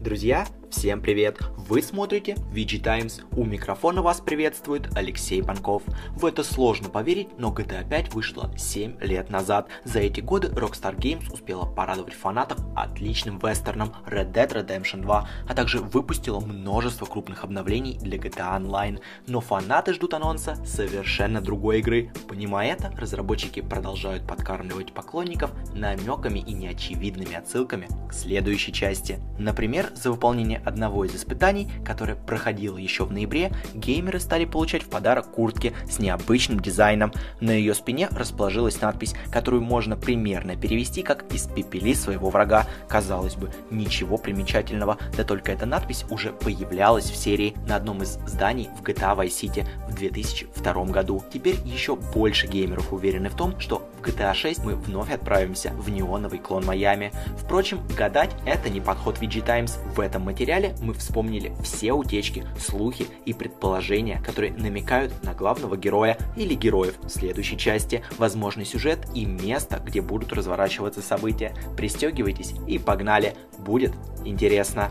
Друзья, всем привет! Вы смотрите VG Times. У микрофона вас приветствует Алексей Панков. В это сложно поверить, но GTA 5 вышла 7 лет назад. За эти годы Rockstar Games успела порадовать фанатов отличным вестерном Red Dead Redemption 2, а также выпустила множество крупных обновлений для GTA Online. Но фанаты ждут анонса совершенно другой игры. Понимая это, разработчики продолжают подкармливать поклонников намеками и неочевидными отсылками к следующей части. Например, за выполнение одного из испытаний, которое проходило еще в ноябре, геймеры стали получать в подарок куртки с необычным дизайном. На ее спине расположилась надпись, которую можно примерно перевести как «Испепели своего врага». Казалось бы, ничего примечательного, да только эта надпись уже появлялась в серии на одном из зданий в GTA Vice City в 2002 году. Теперь еще больше геймеров уверены в том, что в GTA 6 мы вновь отправимся в неоновый клон Майами. Впрочем, гадать это не подход VG Times. В этом материале мы вспомнили все утечки, слухи и предположения, которые намекают на главного героя или героев следующей части, возможный сюжет и место, где будут разворачиваться события. Пристегивайтесь и погнали, будет интересно.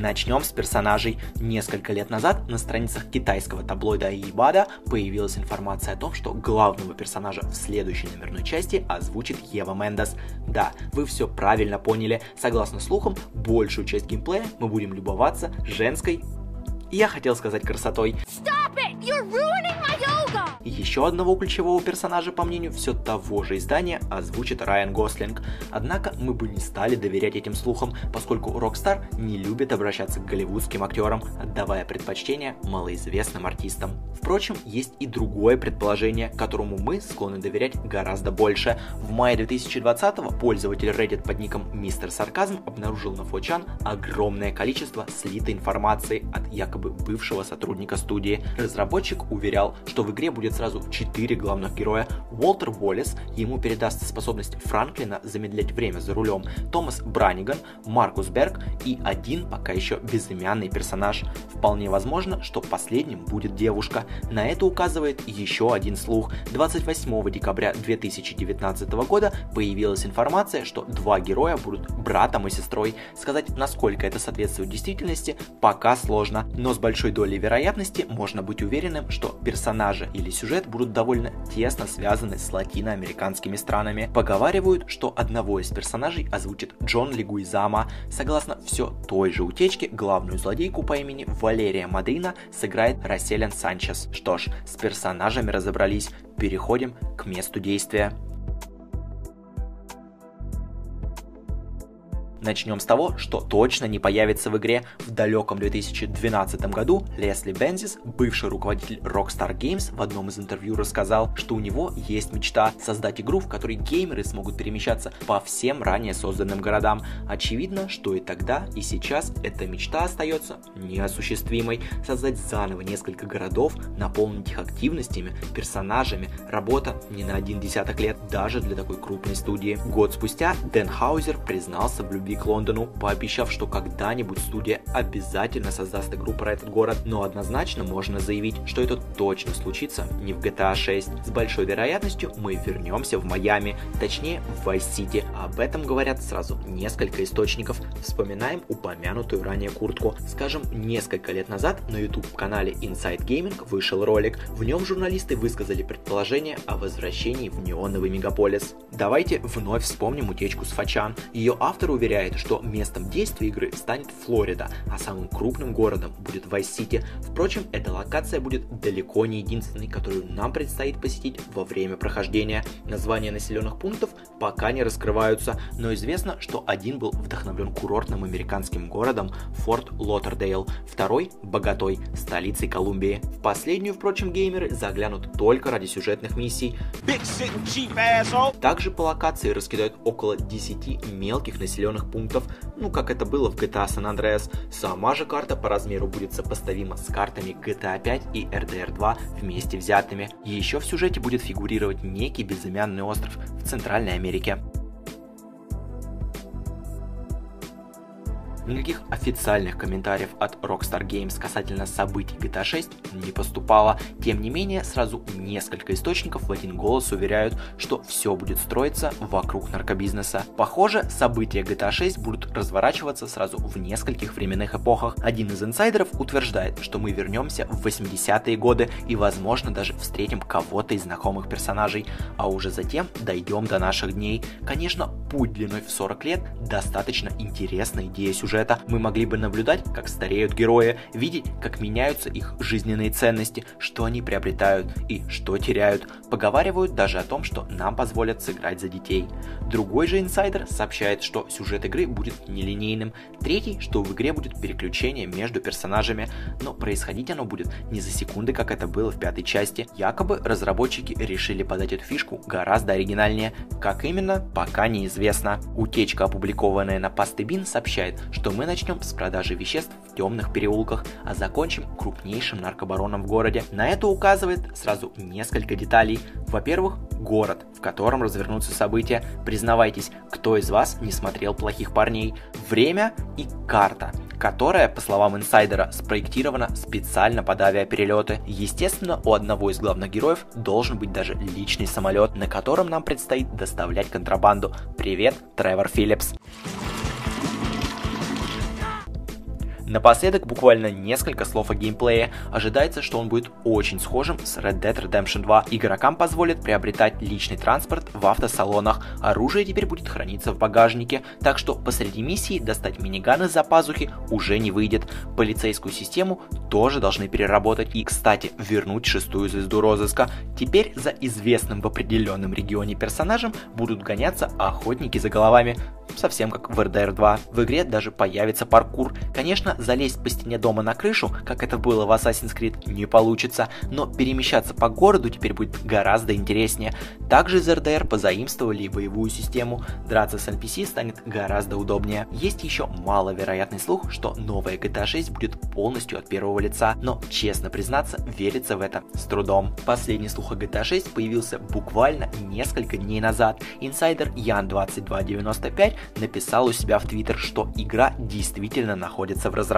Начнем с персонажей. Несколько лет назад на страницах китайского таблоида Ибада появилась информация о том, что главного персонажа в следующей номерной части озвучит Ева Мендес. Да, вы все правильно поняли. Согласно слухам, большую часть геймплея мы будем любоваться женской я хотел сказать красотой. Stop it! You're ruining! Еще одного ключевого персонажа, по мнению все того же издания, озвучит Райан Гослинг. Однако мы бы не стали доверять этим слухам, поскольку Rockstar не любит обращаться к голливудским актерам, отдавая предпочтение малоизвестным артистам. Впрочем, есть и другое предположение, которому мы склонны доверять гораздо больше. В мае 2020 пользователь Reddit под ником Мистер Сарказм обнаружил на Фочан огромное количество слитой информации от якобы бывшего сотрудника студии. Разработчик уверял, что в игре будет сразу 4 главных героя. Уолтер Уоллес, ему передаст способность Франклина замедлять время за рулем, Томас Браниган, Маркус Берг и один пока еще безымянный персонаж. Вполне возможно, что последним будет девушка. На это указывает еще один слух. 28 декабря 2019 года появилась информация, что два героя будут братом и сестрой. Сказать, насколько это соответствует действительности, пока сложно, но с большой долей вероятности можно быть уверенным, что персонажи или сюжет будут довольно тесно связаны с латиноамериканскими странами. Поговаривают, что одного из персонажей озвучит Джон Лигуизама. Согласно все той же утечке, главную злодейку по имени Валерия Мадрина сыграет Расселен Санчес. Что ж, с персонажами разобрались, переходим к месту действия. Начнем с того, что точно не появится в игре. В далеком 2012 году Лесли Бензис, бывший руководитель Rockstar Games, в одном из интервью рассказал, что у него есть мечта создать игру, в которой геймеры смогут перемещаться по всем ранее созданным городам. Очевидно, что и тогда, и сейчас эта мечта остается неосуществимой. Создать заново несколько городов, наполнить их активностями, персонажами, работа не на один десяток лет, даже для такой крупной студии. Год спустя Дэн Хаузер признался в любви любви к Лондону, пообещав, что когда-нибудь студия обязательно создаст игру про этот город, но однозначно можно заявить, что это точно случится не в GTA 6. С большой вероятностью мы вернемся в Майами, точнее в City. Об этом говорят сразу несколько источников. Вспоминаем упомянутую ранее куртку. Скажем, несколько лет назад на YouTube-канале Inside Gaming вышел ролик. В нем журналисты высказали предположение о возвращении в неоновый мегаполис. Давайте вновь вспомним утечку с Фачан. Ее автор уверяет, заявляет, что местом действия игры станет Флорида, а самым крупным городом будет Vice City. Впрочем, эта локация будет далеко не единственной, которую нам предстоит посетить во время прохождения. Названия населенных пунктов пока не раскрываются, но известно, что один был вдохновлен курортным американским городом Форт-Лодердейл, второй – Боготой, столицей Колумбии. В последнюю, впрочем, геймеры заглянут только ради сюжетных миссий. Также по локации раскидают около 10 мелких населенных пунктов, ну как это было в GTA San Andreas. Сама же карта по размеру будет сопоставима с картами GTA 5 и RDR 2 вместе взятыми. Еще в сюжете будет фигурировать некий безымянный остров в Центральной Америке. Никаких официальных комментариев от Rockstar Games касательно событий GTA 6 не поступало. Тем не менее, сразу несколько источников в один голос уверяют, что все будет строиться вокруг наркобизнеса. Похоже, события GTA 6 будут разворачиваться сразу в нескольких временных эпохах. Один из инсайдеров утверждает, что мы вернемся в 80-е годы и, возможно, даже встретим кого-то из знакомых персонажей, а уже затем дойдем до наших дней. Конечно, путь длиной в 40 лет достаточно интересная идея сюжета. Мы могли бы наблюдать, как стареют герои, видеть, как меняются их жизненные ценности, что они приобретают и что теряют. Поговаривают даже о том, что нам позволят сыграть за детей. Другой же инсайдер сообщает, что сюжет игры будет нелинейным. Третий, что в игре будет переключение между персонажами, но происходить оно будет не за секунды, как это было в пятой части. Якобы разработчики решили подать эту фишку гораздо оригинальнее. Как именно, пока неизвестно. Утечка, опубликованная на Пастебин, сообщает, что мы начнем с продажи веществ в темных переулках, а закончим крупнейшим наркобароном в городе. На это указывает сразу несколько деталей. Во-первых, город, в котором развернутся события. Признавайтесь, кто из вас не смотрел «Плохих парней»? Время и карта которая, по словам инсайдера, спроектирована специально под авиаперелеты. Естественно, у одного из главных героев должен быть даже личный самолет, на котором нам предстоит доставлять контрабанду. Привет, Тревор Филлипс. Напоследок буквально несколько слов о геймплее. Ожидается, что он будет очень схожим с Red Dead Redemption 2. Игрокам позволит приобретать личный транспорт в автосалонах. Оружие теперь будет храниться в багажнике, так что посреди миссии достать миниган из-за пазухи уже не выйдет. Полицейскую систему тоже должны переработать и, кстати, вернуть шестую звезду розыска. Теперь за известным в определенном регионе персонажем будут гоняться охотники за головами совсем как в RDR 2. В игре даже появится паркур. Конечно, залезть по стене дома на крышу, как это было в Assassin's Creed, не получится, но перемещаться по городу теперь будет гораздо интереснее. Также из RDR позаимствовали и боевую систему, драться с NPC станет гораздо удобнее. Есть еще маловероятный слух, что новая GTA 6 будет полностью от первого лица, но, честно признаться, верится в это с трудом. Последний слух о GTA 6 появился буквально несколько дней назад. Инсайдер Ян2295 написал у себя в Твиттер, что игра действительно находится в разработке,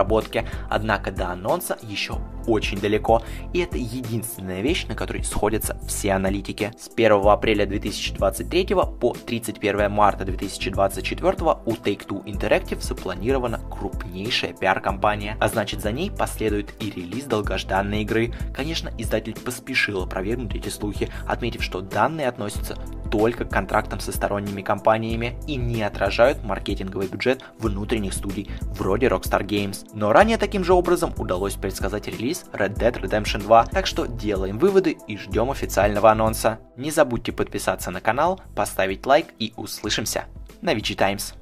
однако до анонса еще очень далеко, и это единственная вещь, на которой сходятся все аналитики. С 1 апреля 2023 по 31 марта 2024 у Take-Two Interactive запланирована крупнейшая пиар-компания, а значит за ней последует и релиз долгожданной игры. Конечно, издатель поспешил опровергнуть эти слухи, отметив, что данные относятся только к контрактам со сторонними компаниями и не отражают маркетинговый бюджет внутренних студий вроде Rockstar Games. Но ранее таким же образом удалось предсказать релиз Red Dead Redemption 2, так что делаем выводы и ждем официального анонса. Не забудьте подписаться на канал, поставить лайк и услышимся на Вичи Таймс.